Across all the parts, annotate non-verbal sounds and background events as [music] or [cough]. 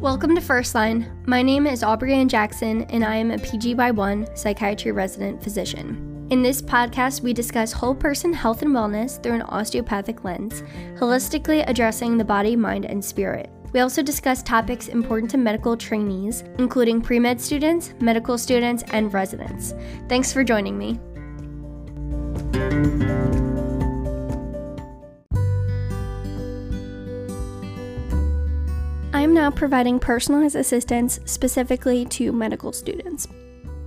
Welcome to First Line. My name is Aubrey Ann Jackson, and I am a PGY 1 psychiatry resident physician. In this podcast, we discuss whole person health and wellness through an osteopathic lens, holistically addressing the body, mind, and spirit. We also discuss topics important to medical trainees, including pre med students, medical students, and residents. Thanks for joining me. Now providing personalized assistance specifically to medical students.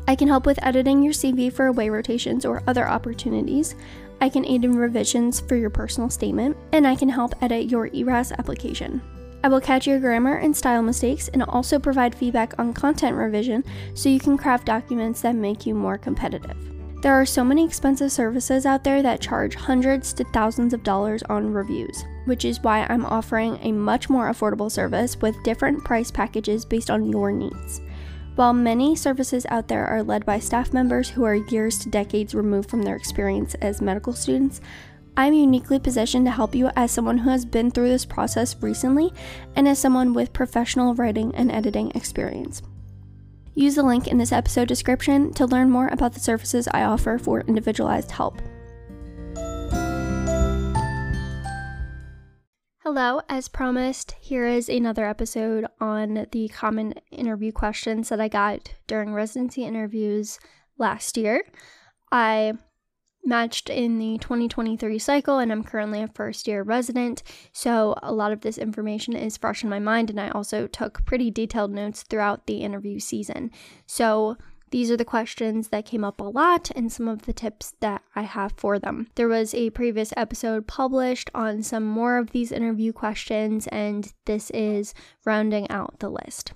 I can help with editing your CV for away rotations or other opportunities. I can aid in revisions for your personal statement, and I can help edit your ERAS application. I will catch your grammar and style mistakes and also provide feedback on content revision so you can craft documents that make you more competitive. There are so many expensive services out there that charge hundreds to thousands of dollars on reviews, which is why I'm offering a much more affordable service with different price packages based on your needs. While many services out there are led by staff members who are years to decades removed from their experience as medical students, I'm uniquely positioned to help you as someone who has been through this process recently and as someone with professional writing and editing experience. Use the link in this episode description to learn more about the services I offer for individualized help. Hello, as promised, here is another episode on the common interview questions that I got during residency interviews last year. I matched in the 2023 cycle and I'm currently a first year resident. So a lot of this information is fresh in my mind and I also took pretty detailed notes throughout the interview season. So these are the questions that came up a lot and some of the tips that I have for them. There was a previous episode published on some more of these interview questions, and this is rounding out the list.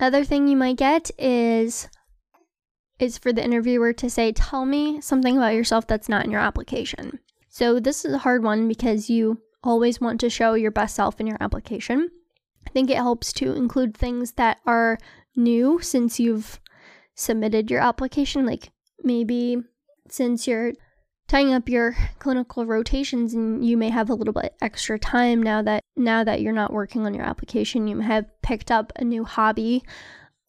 Other thing you might get is is for the interviewer to say, Tell me something about yourself that's not in your application. So, this is a hard one because you always want to show your best self in your application. I think it helps to include things that are new since you've submitted your application. Like maybe since you're tying up your clinical rotations and you may have a little bit extra time now that now that you're not working on your application you may have picked up a new hobby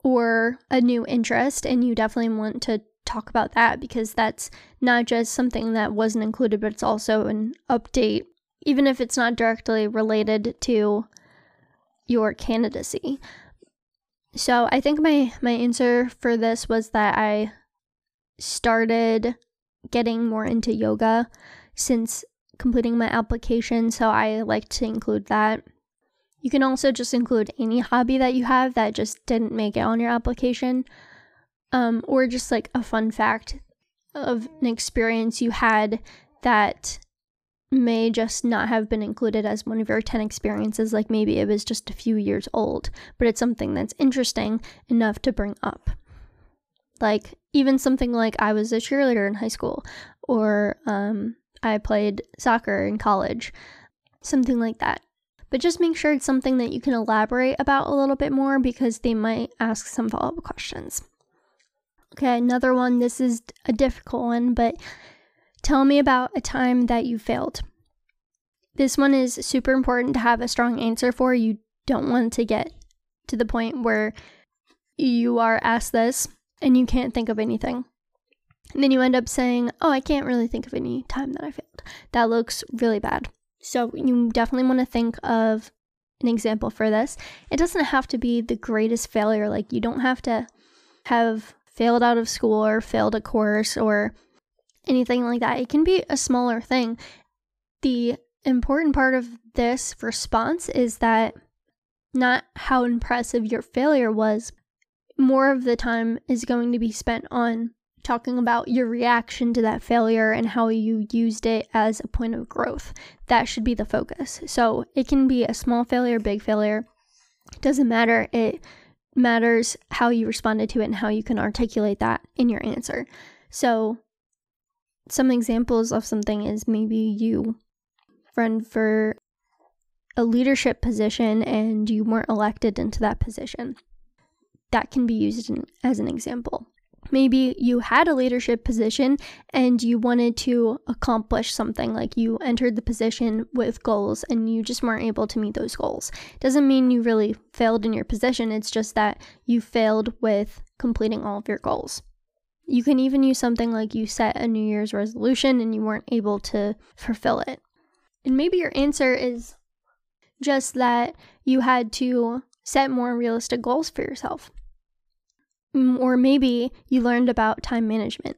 or a new interest, and you definitely want to talk about that because that's not just something that wasn't included, but it's also an update, even if it's not directly related to your candidacy. So I think my my answer for this was that I started getting more into yoga since completing my application, so I like to include that. You can also just include any hobby that you have that just didn't make it on your application, um, or just like a fun fact of an experience you had that may just not have been included as one of your 10 experiences, like maybe it was just a few years old, but it's something that's interesting enough to bring up. Like, even something like I was a cheerleader in high school, or um, I played soccer in college, something like that but just make sure it's something that you can elaborate about a little bit more because they might ask some follow up questions. Okay, another one. This is a difficult one, but tell me about a time that you failed. This one is super important to have a strong answer for. You don't want to get to the point where you are asked this and you can't think of anything. And then you end up saying, Oh, I can't really think of any time that I failed. That looks really bad. So you definitely want to think of an example for this. It doesn't have to be the greatest failure. Like you don't have to have failed out of school or failed a course or anything like that. It can be a smaller thing. The important part of this response is that not how impressive your failure was, more of the time is going to be spent on talking about your reaction to that failure and how you used it as a point of growth. That should be the focus. So it can be a small failure, big failure. It doesn't matter. It matters how you responded to it and how you can articulate that in your answer. So some examples of something is maybe you run for a leadership position and you weren't elected into that position. That can be used in, as an example Maybe you had a leadership position and you wanted to accomplish something, like you entered the position with goals and you just weren't able to meet those goals. Doesn't mean you really failed in your position, it's just that you failed with completing all of your goals. You can even use something like you set a New Year's resolution and you weren't able to fulfill it. And maybe your answer is just that you had to set more realistic goals for yourself. Mm, or maybe you learned about time management.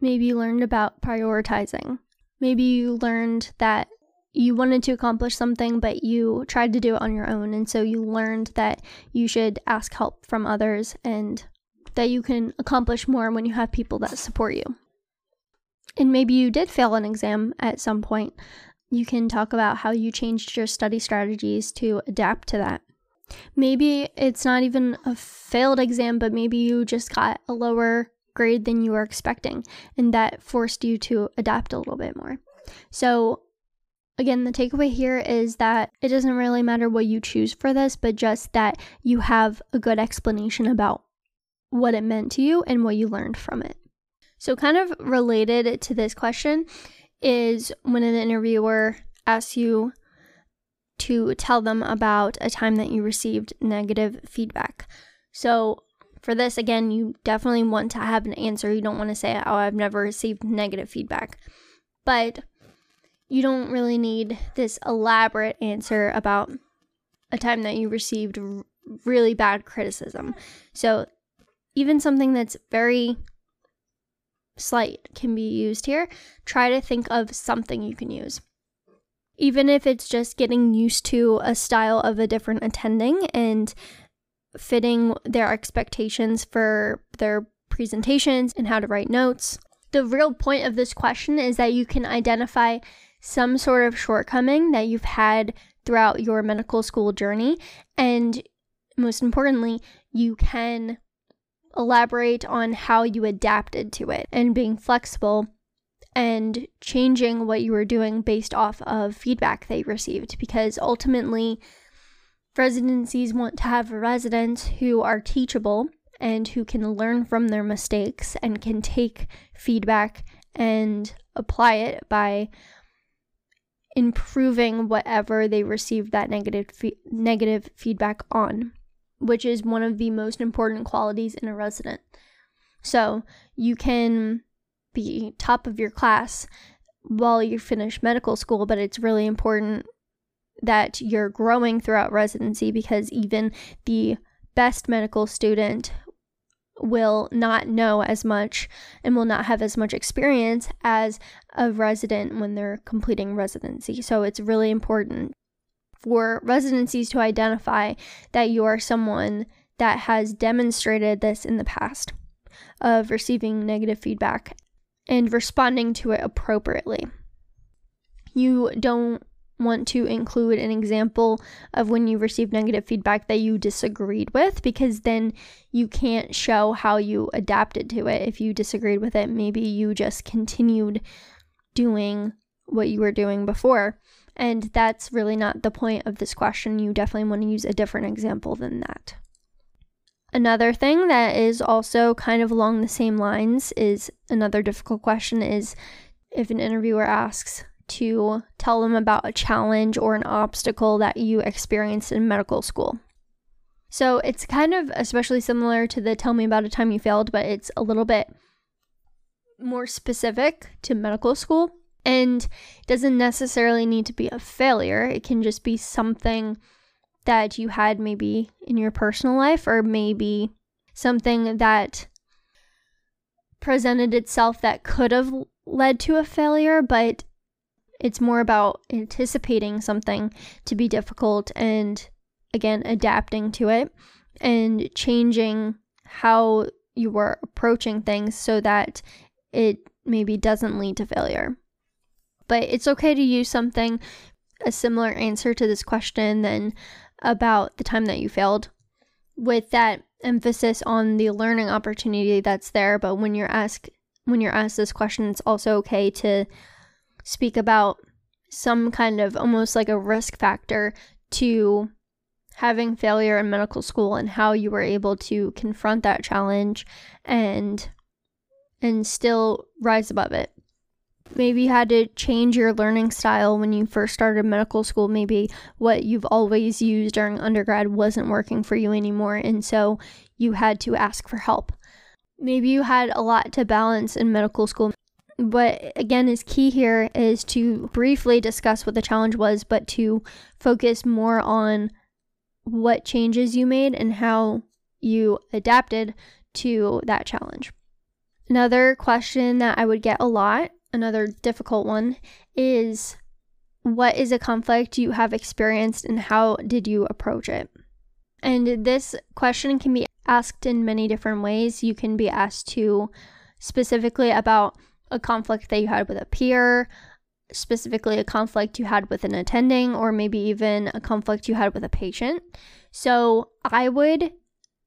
Maybe you learned about prioritizing. Maybe you learned that you wanted to accomplish something, but you tried to do it on your own. And so you learned that you should ask help from others and that you can accomplish more when you have people that support you. And maybe you did fail an exam at some point. You can talk about how you changed your study strategies to adapt to that. Maybe it's not even a failed exam, but maybe you just got a lower grade than you were expecting, and that forced you to adapt a little bit more. So, again, the takeaway here is that it doesn't really matter what you choose for this, but just that you have a good explanation about what it meant to you and what you learned from it. So, kind of related to this question is when an interviewer asks you to tell them about a time that you received negative feedback. So, for this, again, you definitely want to have an answer. You don't want to say, Oh, I've never received negative feedback. But you don't really need this elaborate answer about a time that you received really bad criticism. So, even something that's very slight can be used here. Try to think of something you can use even if it's just getting used to a style of a different attending and fitting their expectations for their presentations and how to write notes. The real point of this question is that you can identify some sort of shortcoming that you've had throughout your medical school journey. And most importantly, you can elaborate on how you adapted to it and being flexible and changing what you were doing based off of feedback they received. Because ultimately residencies want to have residents who are teachable and who can learn from their mistakes and can take feedback and apply it by improving whatever they received that negative negative feedback on which is one of the most important qualities in a resident so you can be top of your class while you finish medical school, but it's really important that you're growing throughout residency because even the best medical student will not know as much and will not have as much experience as a resident when they're completing residency. So it's really important for residencies to identify that you are someone that has demonstrated this in the past of receiving negative feedback and responding to it appropriately. You don't want to include an example of when you received negative feedback that you disagreed with because then you can't show how you adapted to it. If you disagreed with it, maybe you just continued doing what you were doing before. And that's really not the point of this question. You definitely want to use a different example than that. Another thing that is also kind of along the same lines is another difficult question is if an interviewer asks to tell them about a challenge or an obstacle that you experienced in medical school. So it's kind of especially similar to the tell me about a time you failed, but it's a little bit more specific to medical school and doesn't necessarily need to be a failure. It can just be something that you had maybe in your personal life, or maybe something that presented itself that could have led to a failure, but it's more about anticipating something to be difficult and again adapting to it and changing how you were approaching things so that it maybe doesn't lead to failure. But it's okay to use something a similar answer to this question than about the time that you failed with that emphasis on the learning opportunity that's there but when you're asked when you're asked this question it's also okay to speak about some kind of almost like a risk factor to having failure in medical school and how you were able to confront that challenge and and still rise above it. Maybe you had to change your learning style when you first started medical school. Maybe what you've always used during undergrad wasn't working for you anymore, and so you had to ask for help. Maybe you had a lot to balance in medical school. What again is key here is to briefly discuss what the challenge was, but to focus more on what changes you made and how you adapted to that challenge. Another question that I would get a lot, another difficult one, is what is a conflict you have experienced and how did you approach it? And this question can be asked in many different ways. You can be asked to specifically about a conflict that you had with a peer, specifically a conflict you had with an attending, or maybe even a conflict you had with a patient. So I would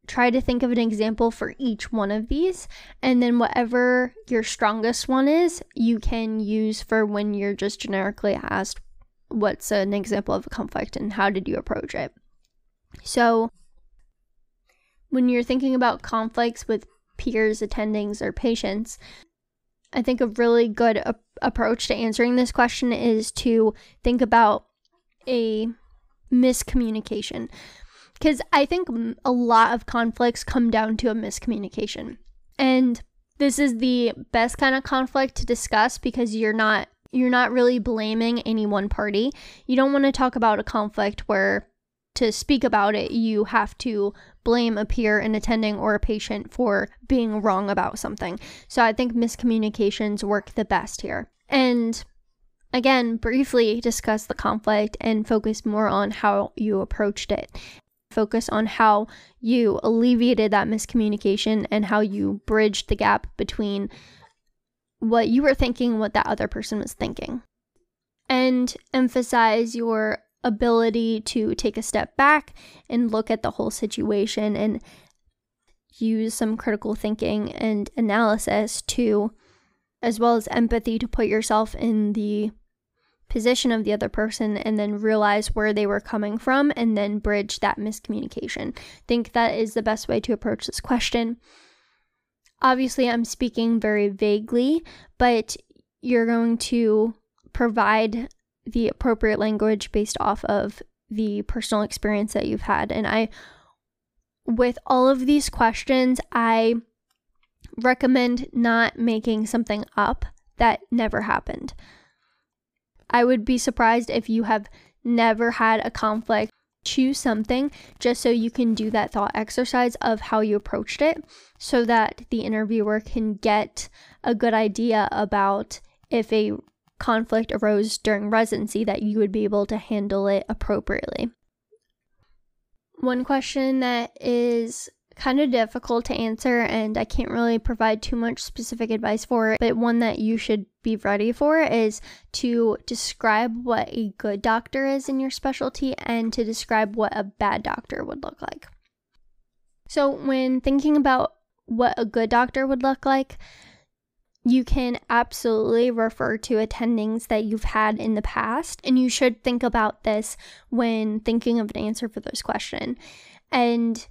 try to think of an example for each one of these, and then whatever your strongest one is, you can use for when you're just generically asked what's an example of a conflict and how did you approach it. So, when you're thinking about conflicts with peers, attendings, or patients, I think a really good approach to answering this question is to think about a miscommunication. Because I think a lot of conflicts come down to a miscommunication. And this is the best kind of conflict to discuss because you're not you're not really blaming any one party. You don't want to talk about a conflict where to speak about it, you have to blame a peer, an attending, or a patient for being wrong about something. So I think miscommunications work the best here. And again, briefly discuss the conflict and focus more on how you approached it. Focus on how you alleviated that miscommunication and how you bridged the gap between what you were thinking, what that other person was thinking. And emphasize your ability to take a step back and look at the whole situation and use some critical thinking and analysis to, as well as empathy, to put yourself in the position of the other person and then realize where they were coming from and then bridge that miscommunication. I think that is the best way to approach this question. Obviously, I'm speaking very vaguely, but you're going to provide the appropriate language based off of the personal experience that you've had. And I, with all of these questions, I recommend not making something up that never happened. I would be surprised if you have never had a conflict. Choose something just so you can do that thought exercise of how you approached it so that the interviewer can get a good idea about if a conflict arose during residency that you would be able to handle it appropriately. One question that is kind of difficult to answer and I can't really provide too much specific advice for it, but one that you should be ready for is to describe what a good doctor is in your specialty and to describe what a bad doctor would look like. So, when thinking about what a good doctor would look like, you can absolutely refer to attendings that you've had in the past, and you should think about this when thinking of an answer for this question. And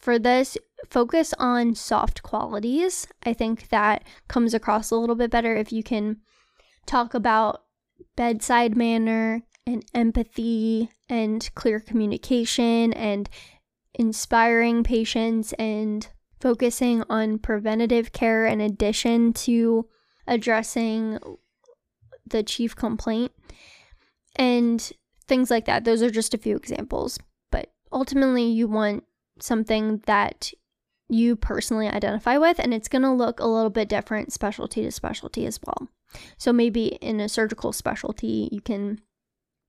for this, focus on soft qualities. I think that comes across a little bit better if you can talk about bedside manner and empathy and clear communication and inspiring patients and focusing on preventative care in addition to addressing the chief complaint and things like that. Those are just a few examples. But ultimately, you want something that you personally identify with, and it's going to look a little bit different specialty to specialty as well. So, maybe in a surgical specialty, you can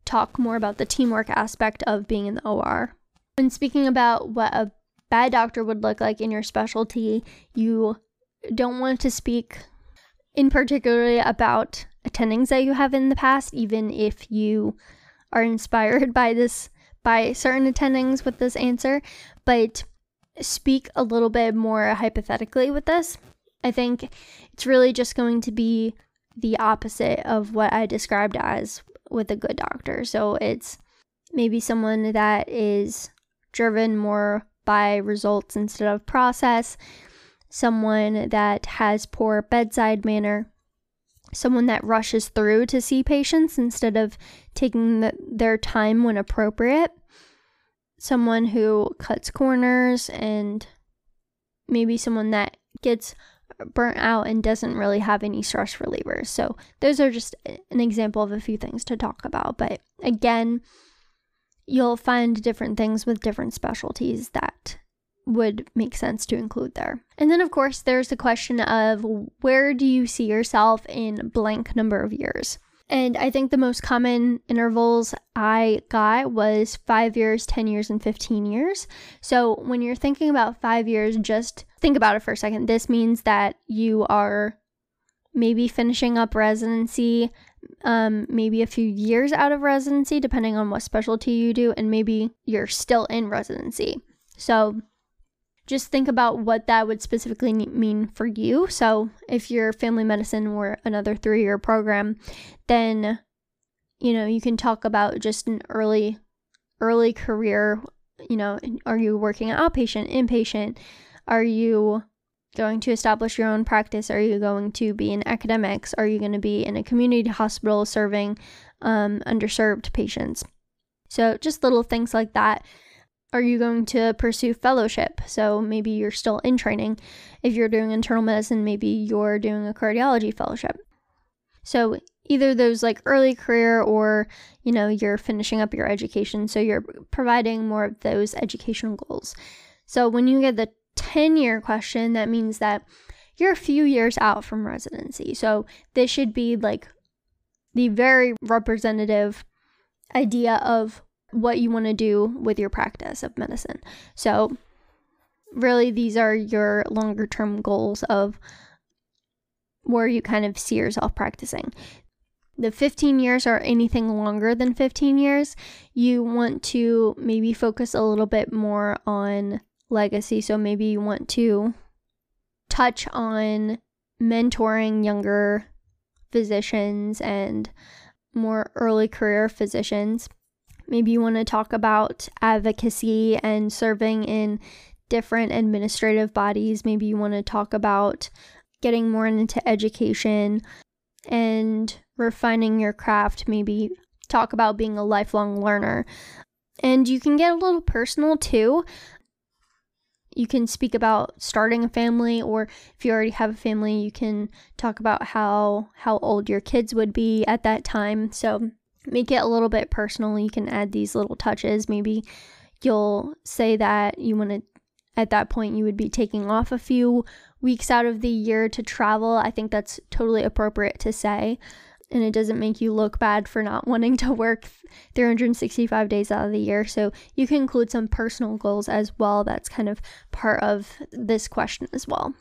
talk more about the teamwork aspect of being in the OR. When speaking about what a bad doctor would look like in your specialty. You don't want to speak in particularly about attendings that you have in the past, even if you are inspired [laughs] by this by certain attendings with this answer, but speak a little bit more hypothetically with this. I think it's really just going to be the opposite of what I described as with a good doctor. So it's maybe someone that is driven more by results instead of process, someone that has poor bedside manner, someone that rushes through to see patients instead of taking the, their time when appropriate, someone who cuts corners, and maybe someone that gets burnt out and doesn't really have any stress relievers. So, those are just an example of a few things to talk about. But again, you'll find different things with different specialties that would make sense to include there. And then, of course, there's the question of where do you see yourself in blank number of years? And I think the most common intervals I got was five years, 10 years, and 15 years. So when you're thinking about five years, just think about it for a second. This means that you are maybe finishing up residency, um, maybe a few years out of residency, depending on what specialty you do, and maybe you're still in residency. So just think about what that would specifically mean for you. So, if your family medicine were another three year program, then you know you can talk about just an early early career you know are you working outpatient inpatient? Are you going to establish your own practice? Are you going to be in academics? Are you going to be in a community hospital serving um, underserved patients? So just little things like that are you going to pursue fellowship? So maybe you're still in training. If you're doing internal medicine, maybe you're doing a cardiology fellowship. So either those like early career or, you know, you're finishing up your education. So you're providing more of those educational goals. So when you get the 10 year question, that means that you're a few years out from residency. So this should be like the very representative idea of what you want to do with your practice of medicine. So, really, these are your longer term goals of where you kind of see yourself practicing. The 15 years or anything longer than 15 years, you want to maybe focus a little bit more on legacy. So, maybe you want to touch on mentoring younger physicians and more early career physicians Maybe you want to talk about advocacy and serving in different administrative bodies. Maybe you want to talk about getting more into education and refining your craft. Maybe talk about being a lifelong learner. And you can get a little personal too. You can speak about starting a family or if you already have a family, you can talk about how how old your kids would be at that time. So make it a little bit personal. You can add these little touches. Maybe you'll say that you want to, at that point, you would be taking off a few weeks out of the year to travel. I think that's totally appropriate to say. And it doesn't make you look bad for not [laughs] wanting to work 365 days out of the year. So you can include some personal goals as well. That's kind of part of this question as well.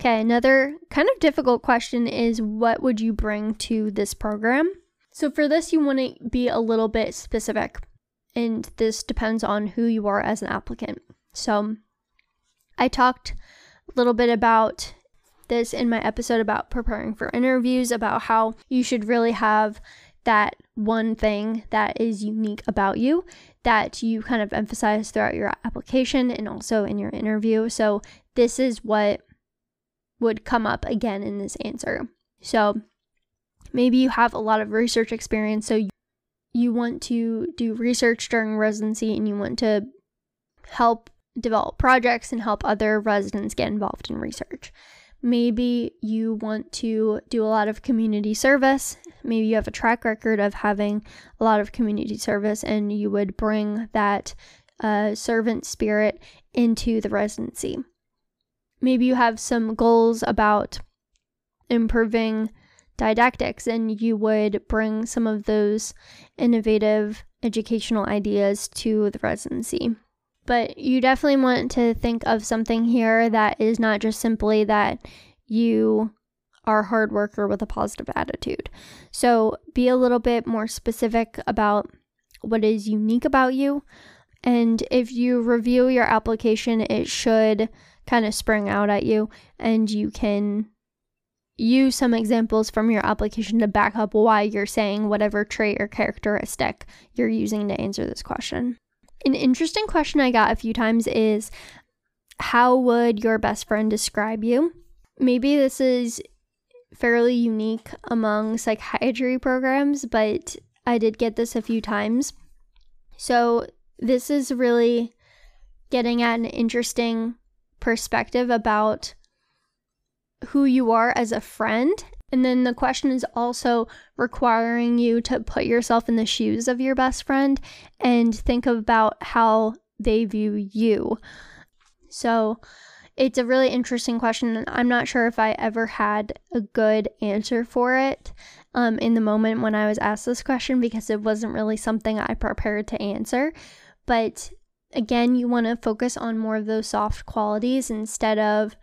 Okay, another kind of difficult question is what would you bring to this program? So for this, you want to be a little bit specific, and this depends on who you are as an applicant. So I talked a little bit about this in my episode about preparing for interviews, about how you should really have that one thing that is unique about you that you kind of emphasize throughout your application and also in your interview. So this is what would come up again in this answer. So Maybe you have a lot of research experience, so you want to do research during residency and you want to help develop projects and help other residents get involved in research. Maybe you want to do a lot of community service. Maybe you have a track record of having a lot of community service and you would bring that uh, servant spirit into the residency. Maybe you have some goals about improving didactics and you would bring some of those innovative educational ideas to the residency. But you definitely want to think of something here that is not just simply that you are a hard worker with a positive attitude. So be a little bit more specific about what is unique about you. And if you review your application, it should kind of spring out at you and you can use some examples from your application to back up why you're saying whatever trait or characteristic you're using to answer this question. An interesting question I got a few times is how would your best friend describe you? Maybe this is fairly unique among psychiatry programs, but I did get this a few times. So, this is really getting at an interesting perspective about who you are as a friend. And then the question is also requiring you to put yourself in the shoes of your best friend and think about how they view you. So it's a really interesting question. And I'm not sure if I ever had a good answer for it um, in the moment when I was asked this question because it wasn't really something I prepared to answer. But again, you want to focus on more of those soft qualities instead of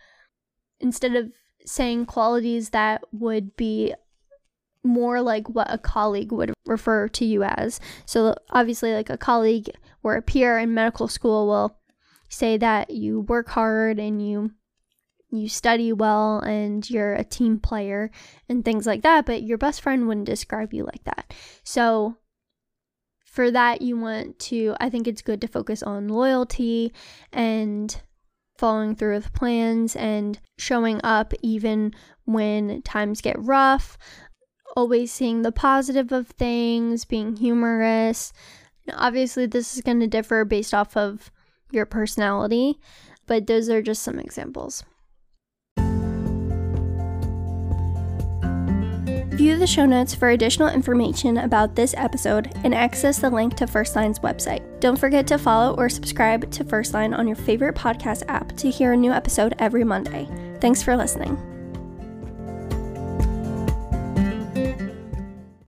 instead of saying qualities that would be more like what a colleague would refer to you as. So obviously like a colleague or a peer in medical school will say that you work hard and you you study well and you're a team player and things like that, but your best friend wouldn't describe you like that. So for that you want to I think it's good to focus on loyalty and following through with plans and showing up even when times get rough, always seeing the positive of things, being humorous. obviously, this is going to differ based off of your personality, but those are just some examples. View the show notes for additional information about this episode and access the link to First Line's website. Don't forget to follow or subscribe to First Line on your favorite podcast app to hear a new episode every Monday. Thanks for listening.